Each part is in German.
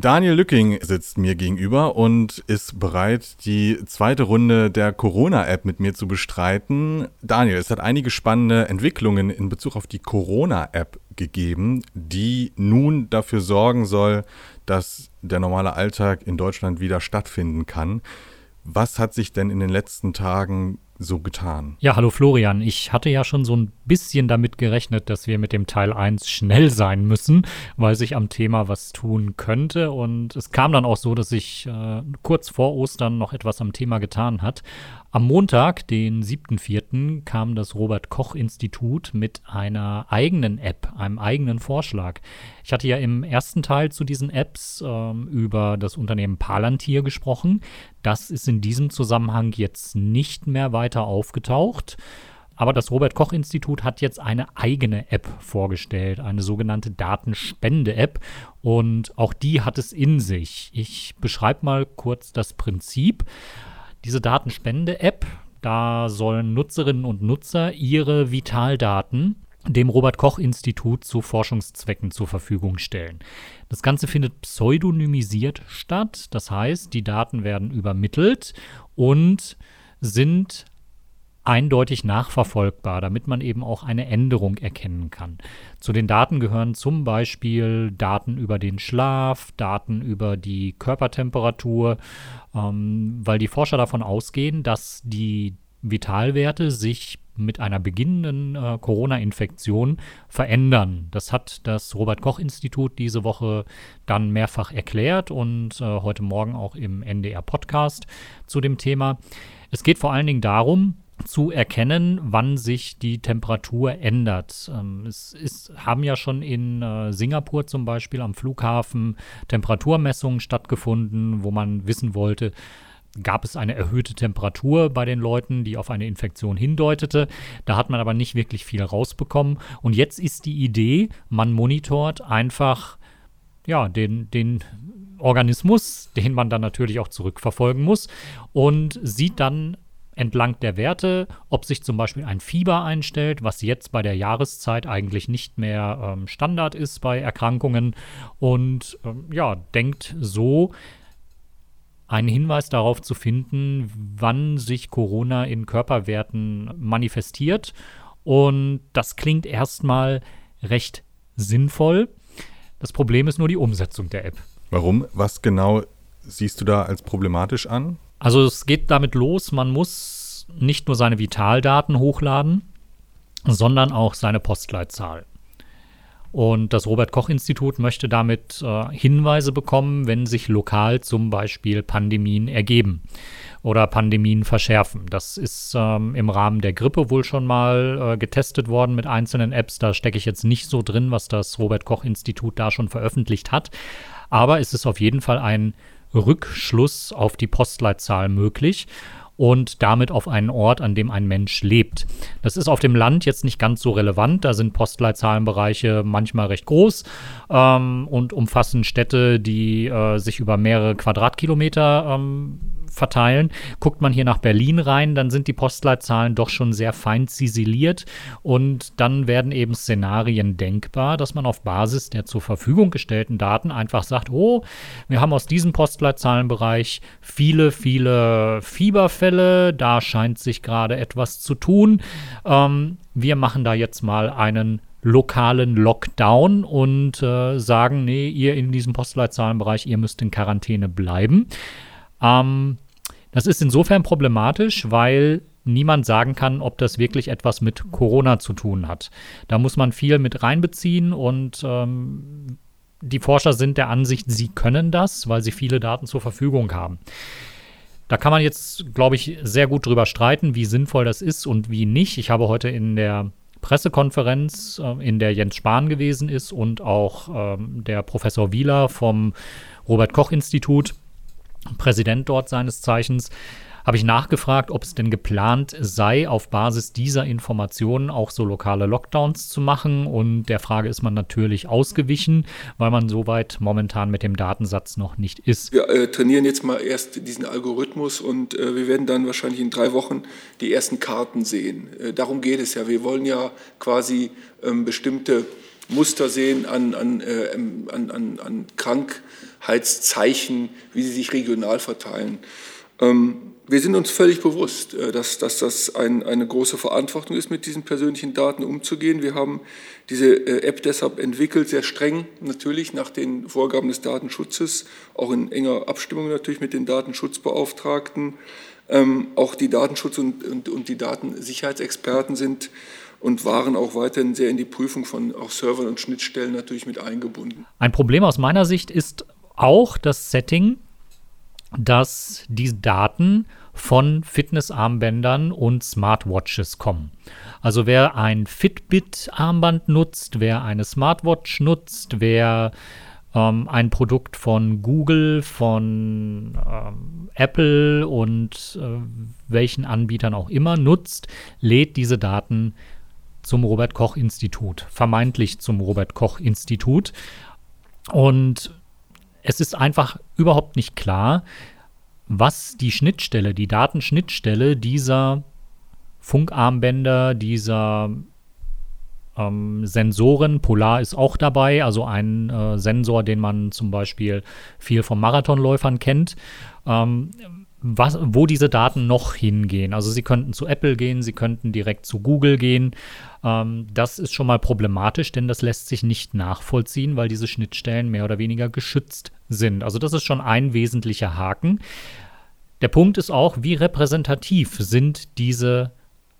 Daniel Lücking sitzt mir gegenüber und ist bereit, die zweite Runde der Corona-App mit mir zu bestreiten. Daniel, es hat einige spannende Entwicklungen in Bezug auf die Corona-App gegeben, die nun dafür sorgen soll, dass der normale Alltag in Deutschland wieder stattfinden kann. Was hat sich denn in den letzten Tagen so getan? Ja, hallo Florian. Ich hatte ja schon so ein bisschen damit gerechnet, dass wir mit dem Teil 1 schnell sein müssen, weil sich am Thema was tun könnte. Und es kam dann auch so, dass sich äh, kurz vor Ostern noch etwas am Thema getan hat. Am Montag, den 7.4., kam das Robert-Koch-Institut mit einer eigenen App, einem eigenen Vorschlag. Ich hatte ja im ersten Teil zu diesen Apps ähm, über das Unternehmen Palantir gesprochen. Das ist in diesem Zusammenhang jetzt nicht mehr weiter aufgetaucht. Aber das Robert Koch Institut hat jetzt eine eigene App vorgestellt, eine sogenannte Datenspende-App. Und auch die hat es in sich. Ich beschreibe mal kurz das Prinzip. Diese Datenspende-App, da sollen Nutzerinnen und Nutzer ihre Vitaldaten dem Robert Koch Institut zu Forschungszwecken zur Verfügung stellen. Das Ganze findet pseudonymisiert statt, das heißt, die Daten werden übermittelt und sind eindeutig nachverfolgbar, damit man eben auch eine Änderung erkennen kann. Zu den Daten gehören zum Beispiel Daten über den Schlaf, Daten über die Körpertemperatur, ähm, weil die Forscher davon ausgehen, dass die Vitalwerte sich mit einer beginnenden äh, Corona-Infektion verändern. Das hat das Robert Koch Institut diese Woche dann mehrfach erklärt und äh, heute Morgen auch im NDR Podcast zu dem Thema. Es geht vor allen Dingen darum, zu erkennen, wann sich die Temperatur ändert. Ähm, es ist, haben ja schon in äh, Singapur zum Beispiel am Flughafen Temperaturmessungen stattgefunden, wo man wissen wollte, gab es eine erhöhte Temperatur bei den Leuten, die auf eine Infektion hindeutete. Da hat man aber nicht wirklich viel rausbekommen. Und jetzt ist die Idee, man monitort einfach ja, den, den Organismus, den man dann natürlich auch zurückverfolgen muss und sieht dann entlang der Werte, ob sich zum Beispiel ein Fieber einstellt, was jetzt bei der Jahreszeit eigentlich nicht mehr ähm, Standard ist bei Erkrankungen und ähm, ja, denkt so, einen Hinweis darauf zu finden, wann sich Corona in Körperwerten manifestiert. Und das klingt erstmal recht sinnvoll. Das Problem ist nur die Umsetzung der App. Warum? Was genau siehst du da als problematisch an? Also es geht damit los, man muss nicht nur seine Vitaldaten hochladen, sondern auch seine Postleitzahl. Und das Robert Koch Institut möchte damit äh, Hinweise bekommen, wenn sich lokal zum Beispiel Pandemien ergeben oder Pandemien verschärfen. Das ist ähm, im Rahmen der Grippe wohl schon mal äh, getestet worden mit einzelnen Apps. Da stecke ich jetzt nicht so drin, was das Robert Koch Institut da schon veröffentlicht hat. Aber es ist auf jeden Fall ein Rückschluss auf die Postleitzahl möglich und damit auf einen Ort, an dem ein Mensch lebt. Das ist auf dem Land jetzt nicht ganz so relevant. Da sind Postleitzahlenbereiche manchmal recht groß ähm, und umfassen Städte, die äh, sich über mehrere Quadratkilometer ähm, verteilen. Guckt man hier nach Berlin rein, dann sind die Postleitzahlen doch schon sehr fein ziseliert und dann werden eben Szenarien denkbar, dass man auf Basis der zur Verfügung gestellten Daten einfach sagt, oh, wir haben aus diesem Postleitzahlenbereich viele, viele Fieberfälle, da scheint sich gerade etwas zu tun. Ähm, wir machen da jetzt mal einen lokalen Lockdown und äh, sagen, nee, ihr in diesem Postleitzahlenbereich, ihr müsst in Quarantäne bleiben. Ähm, das ist insofern problematisch, weil niemand sagen kann, ob das wirklich etwas mit Corona zu tun hat. Da muss man viel mit reinbeziehen und ähm, die Forscher sind der Ansicht, sie können das, weil sie viele Daten zur Verfügung haben. Da kann man jetzt, glaube ich, sehr gut drüber streiten, wie sinnvoll das ist und wie nicht. Ich habe heute in der Pressekonferenz, äh, in der Jens Spahn gewesen ist und auch ähm, der Professor Wieler vom Robert Koch Institut Präsident dort seines Zeichens, habe ich nachgefragt, ob es denn geplant sei, auf Basis dieser Informationen auch so lokale Lockdowns zu machen. Und der Frage ist man natürlich ausgewichen, weil man soweit momentan mit dem Datensatz noch nicht ist. Wir äh, trainieren jetzt mal erst diesen Algorithmus und äh, wir werden dann wahrscheinlich in drei Wochen die ersten Karten sehen. Äh, darum geht es ja. Wir wollen ja quasi ähm, bestimmte Muster sehen, an, an, äh, an, an, an Krankheitszeichen, wie sie sich regional verteilen. Ähm, wir sind uns völlig bewusst, äh, dass, dass das ein, eine große Verantwortung ist, mit diesen persönlichen Daten umzugehen. Wir haben diese äh, App deshalb entwickelt, sehr streng natürlich nach den Vorgaben des Datenschutzes, auch in enger Abstimmung natürlich mit den Datenschutzbeauftragten. Ähm, auch die Datenschutz- und, und, und die Datensicherheitsexperten sind und waren auch weiterhin sehr in die Prüfung von auch Servern und Schnittstellen natürlich mit eingebunden. Ein Problem aus meiner Sicht ist auch das Setting, dass die Daten von Fitnessarmbändern und Smartwatches kommen. Also wer ein Fitbit-Armband nutzt, wer eine Smartwatch nutzt, wer ähm, ein Produkt von Google, von ähm, Apple und äh, welchen Anbietern auch immer nutzt, lädt diese Daten zum Robert Koch Institut, vermeintlich zum Robert Koch Institut. Und es ist einfach überhaupt nicht klar, was die Schnittstelle, die Datenschnittstelle dieser Funkarmbänder, dieser ähm, Sensoren, Polar ist auch dabei, also ein äh, Sensor, den man zum Beispiel viel von Marathonläufern kennt. Ähm, was, wo diese Daten noch hingehen. Also sie könnten zu Apple gehen, sie könnten direkt zu Google gehen. Ähm, das ist schon mal problematisch, denn das lässt sich nicht nachvollziehen, weil diese Schnittstellen mehr oder weniger geschützt sind. Also das ist schon ein wesentlicher Haken. Der Punkt ist auch, wie repräsentativ sind diese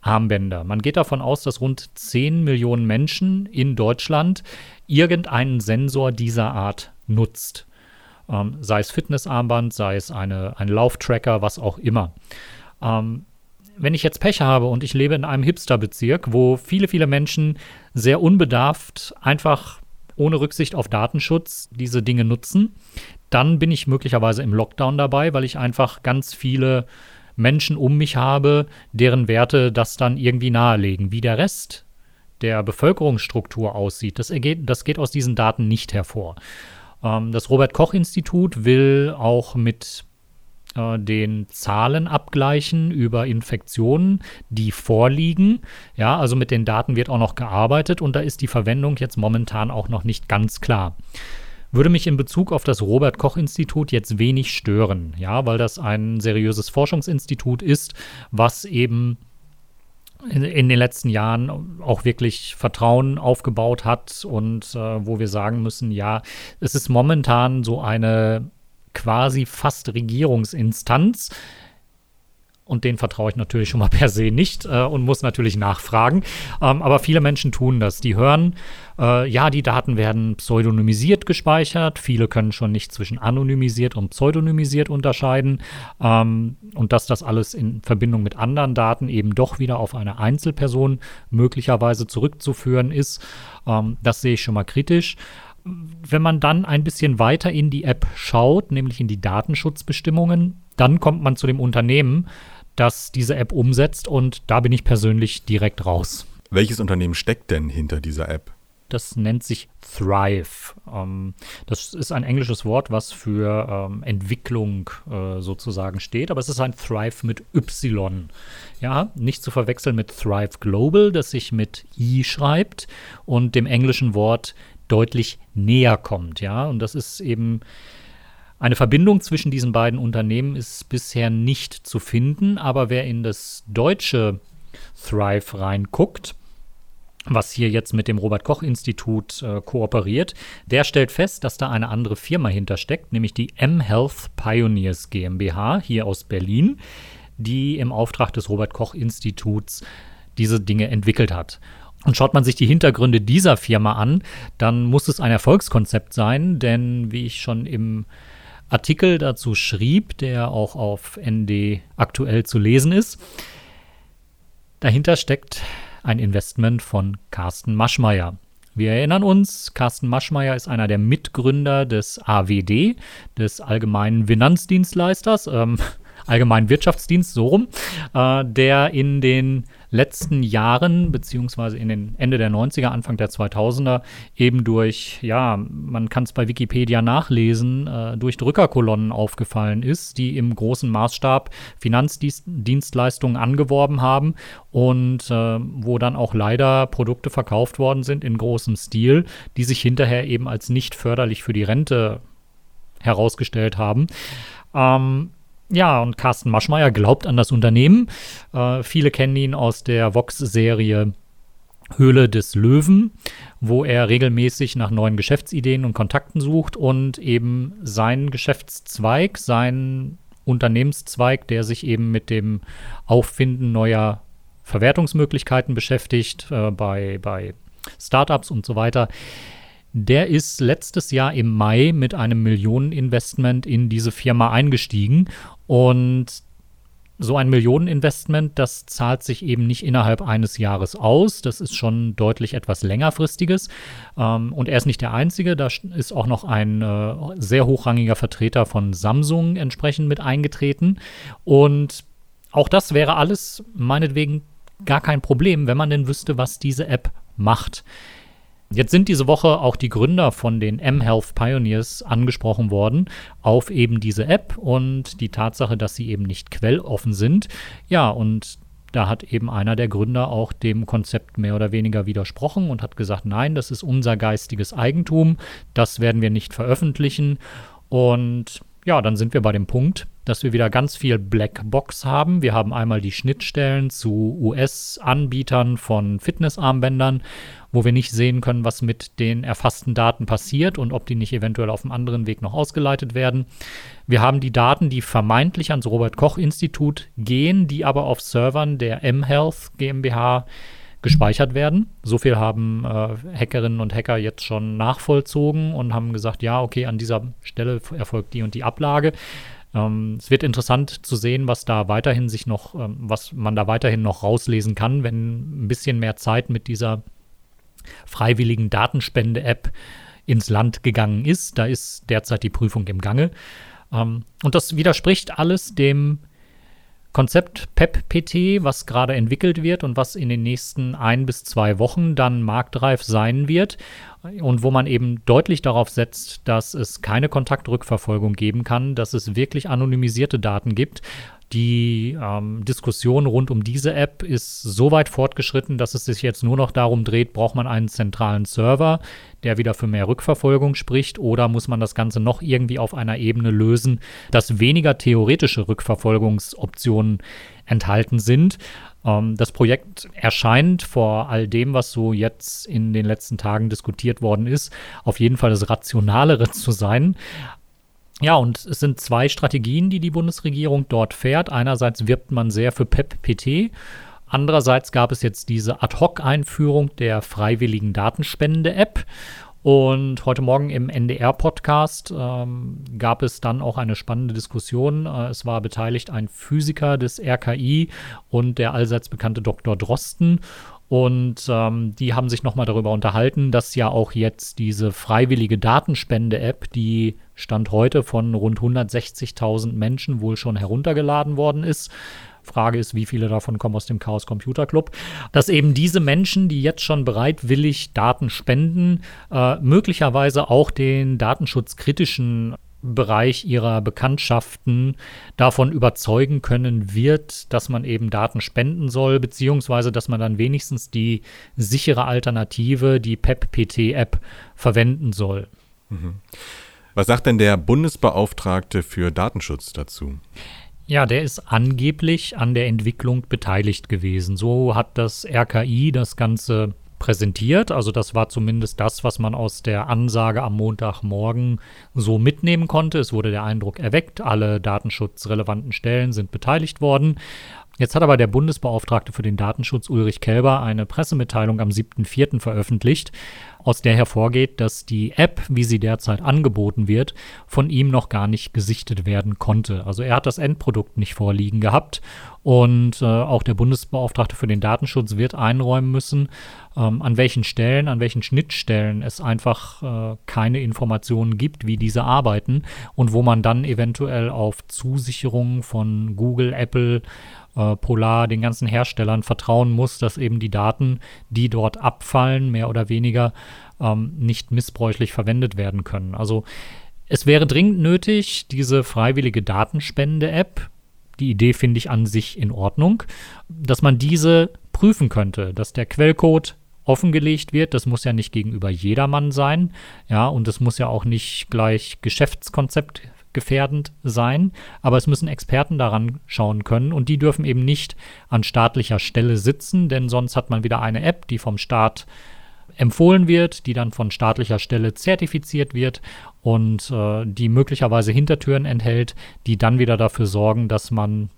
Armbänder. Man geht davon aus, dass rund 10 Millionen Menschen in Deutschland irgendeinen Sensor dieser Art nutzt. Ähm, sei es Fitnessarmband, sei es eine, ein Lauftracker, was auch immer. Ähm, wenn ich jetzt Pech habe und ich lebe in einem Hipsterbezirk, wo viele, viele Menschen sehr unbedarft einfach ohne Rücksicht auf Datenschutz diese Dinge nutzen, dann bin ich möglicherweise im Lockdown dabei, weil ich einfach ganz viele Menschen um mich habe, deren Werte das dann irgendwie nahelegen. Wie der Rest der Bevölkerungsstruktur aussieht, das, ergeht, das geht aus diesen Daten nicht hervor. Ähm, das Robert Koch Institut will auch mit äh, den Zahlen abgleichen über Infektionen, die vorliegen. Ja, also mit den Daten wird auch noch gearbeitet und da ist die Verwendung jetzt momentan auch noch nicht ganz klar. Würde mich in Bezug auf das Robert Koch Institut jetzt wenig stören, ja, weil das ein seriöses Forschungsinstitut ist, was eben in, den letzten Jahren auch wirklich Vertrauen aufgebaut hat und äh, wo wir sagen müssen, ja, es ist momentan so eine quasi fast Regierungsinstanz, und den vertraue ich natürlich schon mal per se nicht äh, und muss natürlich nachfragen. Ähm, aber viele Menschen tun das. Die hören, äh, ja, die Daten werden pseudonymisiert gespeichert. Viele können schon nicht zwischen anonymisiert und pseudonymisiert unterscheiden. Ähm, und dass das alles in Verbindung mit anderen Daten eben doch wieder auf eine Einzelperson möglicherweise zurückzuführen ist, ähm, das sehe ich schon mal kritisch wenn man dann ein bisschen weiter in die App schaut, nämlich in die Datenschutzbestimmungen, dann kommt man zu dem Unternehmen, das diese App umsetzt und da bin ich persönlich direkt raus. Welches Unternehmen steckt denn hinter dieser App? Das nennt sich Thrive. Ähm, das ist ein englisches Wort, was für ähm, Entwicklung äh, sozusagen steht, aber es ist ein Thrive mit Y. Ja, nicht zu verwechseln mit Thrive Global, das sich mit I schreibt und dem englischen Wort deutlich näher kommt. Ja, und das ist eben eine Verbindung zwischen diesen beiden Unternehmen ist bisher nicht zu finden, aber wer in das deutsche Thrive reinguckt, was hier jetzt mit dem Robert Koch Institut äh, kooperiert, der stellt fest, dass da eine andere Firma hintersteckt, nämlich die M-Health Pioneers GmbH hier aus Berlin, die im Auftrag des Robert Koch Instituts diese Dinge entwickelt hat. Und schaut man sich die Hintergründe dieser Firma an, dann muss es ein Erfolgskonzept sein, denn wie ich schon im Artikel dazu schrieb, der auch auf ND aktuell zu lesen ist. Dahinter steckt ein Investment von Carsten Maschmeyer. Wir erinnern uns, Carsten Maschmeyer ist einer der Mitgründer des AWD, des Allgemeinen Finanzdienstleisters. Ähm, Allgemeinen Wirtschaftsdienst, so rum, äh, der in den letzten Jahren, beziehungsweise in den Ende der 90er, Anfang der 2000er, eben durch, ja, man kann es bei Wikipedia nachlesen, äh, durch Drückerkolonnen aufgefallen ist, die im großen Maßstab Finanzdienstleistungen angeworben haben und äh, wo dann auch leider Produkte verkauft worden sind in großem Stil, die sich hinterher eben als nicht förderlich für die Rente herausgestellt haben. Ähm, ja, und Carsten Maschmeyer glaubt an das Unternehmen. Äh, viele kennen ihn aus der Vox-Serie Höhle des Löwen, wo er regelmäßig nach neuen Geschäftsideen und Kontakten sucht und eben seinen Geschäftszweig, seinen Unternehmenszweig, der sich eben mit dem Auffinden neuer Verwertungsmöglichkeiten beschäftigt, äh, bei, bei Startups und so weiter, der ist letztes Jahr im Mai mit einem Millioneninvestment in diese Firma eingestiegen und so ein Millioneninvestment, das zahlt sich eben nicht innerhalb eines Jahres aus. Das ist schon deutlich etwas längerfristiges. Ähm, und er ist nicht der Einzige. Da ist auch noch ein äh, sehr hochrangiger Vertreter von Samsung entsprechend mit eingetreten. Und auch das wäre alles meinetwegen gar kein Problem, wenn man denn wüsste, was diese App macht. Jetzt sind diese Woche auch die Gründer von den mHealth Pioneers angesprochen worden auf eben diese App und die Tatsache, dass sie eben nicht quelloffen sind. Ja, und da hat eben einer der Gründer auch dem Konzept mehr oder weniger widersprochen und hat gesagt, nein, das ist unser geistiges Eigentum, das werden wir nicht veröffentlichen. Und ja, dann sind wir bei dem Punkt, dass wir wieder ganz viel Blackbox haben. Wir haben einmal die Schnittstellen zu US-Anbietern von Fitnessarmbändern, wo wir nicht sehen können, was mit den erfassten Daten passiert und ob die nicht eventuell auf einem anderen Weg noch ausgeleitet werden. Wir haben die Daten, die vermeintlich ans Robert Koch Institut gehen, die aber auf Servern der mHealth GmbH gespeichert werden. So viel haben äh, Hackerinnen und Hacker jetzt schon nachvollzogen und haben gesagt, ja, okay, an dieser Stelle erfolgt die und die Ablage. Ähm, es wird interessant zu sehen, was da weiterhin sich noch, ähm, was man da weiterhin noch rauslesen kann, wenn ein bisschen mehr Zeit mit dieser freiwilligen Datenspende-App ins Land gegangen ist. Da ist derzeit die Prüfung im Gange. Ähm, und das widerspricht alles dem Konzept PEP-PT, was gerade entwickelt wird und was in den nächsten ein bis zwei Wochen dann marktreif sein wird und wo man eben deutlich darauf setzt, dass es keine Kontaktrückverfolgung geben kann, dass es wirklich anonymisierte Daten gibt die ähm, Diskussion rund um diese App ist so weit fortgeschritten, dass es sich jetzt nur noch darum dreht, braucht man einen zentralen Server, der wieder für mehr Rückverfolgung spricht, oder muss man das Ganze noch irgendwie auf einer Ebene lösen, dass weniger theoretische Rückverfolgungsoptionen enthalten sind. Ähm, das Projekt erscheint vor all dem, was so jetzt in den letzten Tagen diskutiert worden ist, auf jeden Fall das Rationalere zu sein. Ja, und es sind zwei Strategien, die die Bundesregierung dort fährt. Einerseits wirbt man sehr für PEP-PT. Andererseits gab es jetzt diese Ad-Hoc-Einführung der freiwilligen Datenspende-App. Und heute Morgen im NDR-Podcast ähm, gab es dann auch eine spannende Diskussion. Äh, es war beteiligt ein Physiker des RKI und der allseits bekannte Dr. Drosten. Und ähm, die haben sich nochmal darüber unterhalten, dass ja auch jetzt diese freiwillige Datenspende-App, die Stand heute von rund 160.000 Menschen wohl schon heruntergeladen worden ist. Frage ist, wie viele davon kommen aus dem Chaos Computer Club, dass eben diese Menschen, die jetzt schon bereitwillig Daten spenden, äh, möglicherweise auch den datenschutzkritischen Bereich ihrer Bekanntschaften davon überzeugen können wird, dass man eben Daten spenden soll, beziehungsweise dass man dann wenigstens die sichere Alternative, die PEP-PT-App, verwenden soll. Mhm. Was sagt denn der Bundesbeauftragte für Datenschutz dazu? Ja, der ist angeblich an der Entwicklung beteiligt gewesen. So hat das RKI das Ganze präsentiert. Also das war zumindest das, was man aus der Ansage am Montagmorgen so mitnehmen konnte. Es wurde der Eindruck erweckt, alle datenschutzrelevanten Stellen sind beteiligt worden. Jetzt hat aber der Bundesbeauftragte für den Datenschutz Ulrich Kelber eine Pressemitteilung am 7.4. veröffentlicht, aus der hervorgeht, dass die App, wie sie derzeit angeboten wird, von ihm noch gar nicht gesichtet werden konnte. Also er hat das Endprodukt nicht vorliegen gehabt und äh, auch der Bundesbeauftragte für den Datenschutz wird einräumen müssen, ähm, an welchen Stellen, an welchen Schnittstellen es einfach äh, keine Informationen gibt, wie diese arbeiten und wo man dann eventuell auf Zusicherungen von Google, Apple, äh, Polar, den ganzen Herstellern vertrauen muss, dass eben die Daten, die dort abfallen, mehr oder weniger ähm, nicht missbräuchlich verwendet werden können. Also es wäre dringend nötig, diese freiwillige Datenspende-App, die Idee finde ich an sich in Ordnung, dass man diese prüfen könnte, dass der Quellcode offengelegt wird. Das muss ja nicht gegenüber jedermann sein. Ja, und es muss ja auch nicht gleich Geschäftskonzept gefährdend sein, aber es müssen Experten daran schauen können und die dürfen eben nicht an staatlicher Stelle sitzen, denn sonst hat man wieder eine App, die vom Staat empfohlen wird, die dann von staatlicher Stelle zertifiziert wird und äh, die möglicherweise Hintertüren enthält, die dann wieder dafür sorgen, dass man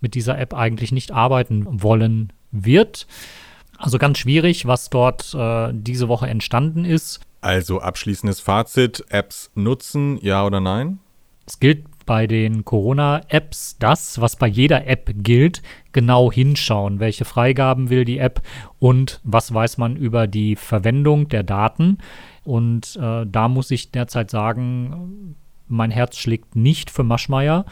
mit dieser App eigentlich nicht arbeiten wollen wird. Also ganz schwierig, was dort äh, diese Woche entstanden ist. Also abschließendes Fazit, Apps nutzen, ja oder nein? Es gilt bei den Corona-Apps das, was bei jeder App gilt, genau hinschauen. Welche Freigaben will die App und was weiß man über die Verwendung der Daten. Und äh, da muss ich derzeit sagen, mein Herz schlägt nicht für Maschmeyer.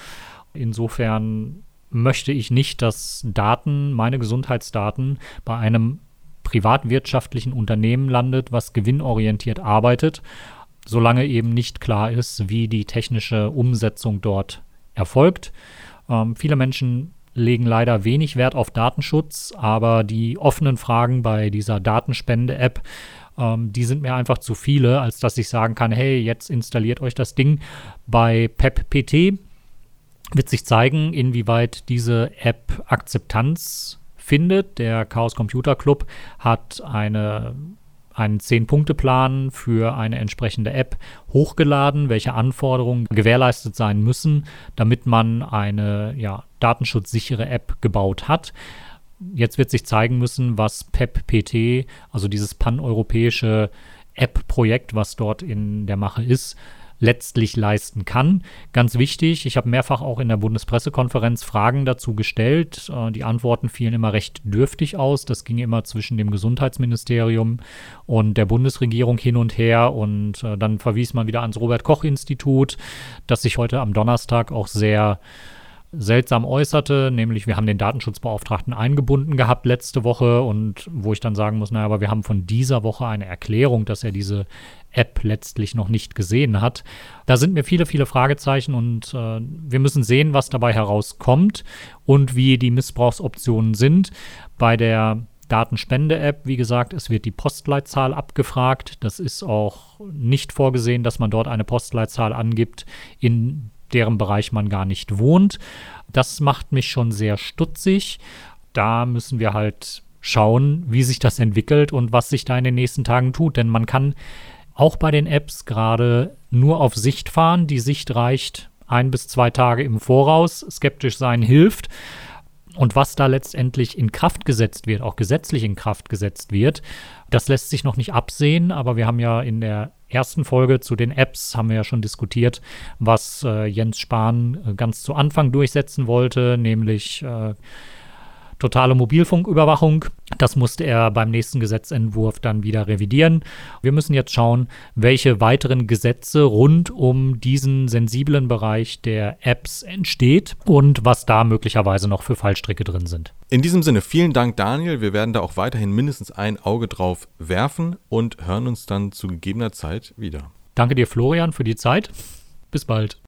Insofern möchte ich nicht, dass Daten, meine Gesundheitsdaten, bei einem privatwirtschaftlichen Unternehmen landet, was gewinnorientiert arbeitet, solange eben nicht klar ist, wie die technische Umsetzung dort erfolgt. Ähm, viele Menschen legen leider wenig Wert auf Datenschutz, aber die offenen Fragen bei dieser Datenspende-App, ähm, die sind mir einfach zu viele, als dass ich sagen kann, hey, jetzt installiert euch das Ding bei PepPT wird sich zeigen, inwieweit diese App Akzeptanz findet. Der Chaos Computer Club hat eine einen Zehn-Punkte-Plan für eine entsprechende App hochgeladen, welche Anforderungen gewährleistet sein müssen, damit man eine ja, datenschutzsichere App gebaut hat. Jetzt wird sich zeigen müssen, was PEP-PT, also dieses paneuropäische App-Projekt, was dort in der Mache ist, letztlich leisten kann. Ganz wichtig, ich habe mehrfach auch in der Bundespressekonferenz Fragen dazu gestellt. Äh, die Antworten fielen immer recht dürftig aus. Das ging immer zwischen dem Gesundheitsministerium und der Bundesregierung hin und her. Und äh, dann verwies man wieder ans Robert Koch Institut, das sich heute am Donnerstag auch sehr seltsam äußerte, nämlich wir haben den Datenschutzbeauftragten eingebunden gehabt letzte Woche und wo ich dann sagen muss, naja, aber wir haben von dieser Woche eine Erklärung, dass er diese App letztlich noch nicht gesehen hat. Da sind mir viele, viele Fragezeichen und äh, wir müssen sehen, was dabei herauskommt und wie die Missbrauchsoptionen sind. Bei der Datenspende-App, wie gesagt, es wird die Postleitzahl abgefragt. Das ist auch nicht vorgesehen, dass man dort eine Postleitzahl angibt, in deren Bereich man gar nicht wohnt. Das macht mich schon sehr stutzig. Da müssen wir halt schauen, wie sich das entwickelt und was sich da in den nächsten Tagen tut. Denn man kann auch bei den Apps gerade nur auf Sicht fahren. Die Sicht reicht ein bis zwei Tage im Voraus. Skeptisch sein hilft. Und was da letztendlich in Kraft gesetzt wird, auch gesetzlich in Kraft gesetzt wird, das lässt sich noch nicht absehen. Aber wir haben ja in der ersten Folge zu den Apps haben wir ja schon diskutiert, was äh, Jens Spahn äh, ganz zu Anfang durchsetzen wollte, nämlich äh, totale Mobilfunküberwachung. Das musste er beim nächsten Gesetzentwurf dann wieder revidieren. Wir müssen jetzt schauen, welche weiteren Gesetze rund um diesen sensiblen Bereich der Apps entsteht und was da möglicherweise noch für Fallstricke drin sind. In diesem Sinne, vielen Dank, Daniel. Wir werden da auch weiterhin mindestens ein Auge drauf werfen und hören uns dann zu gegebener Zeit wieder. Danke dir, Florian, für die Zeit. Bis bald.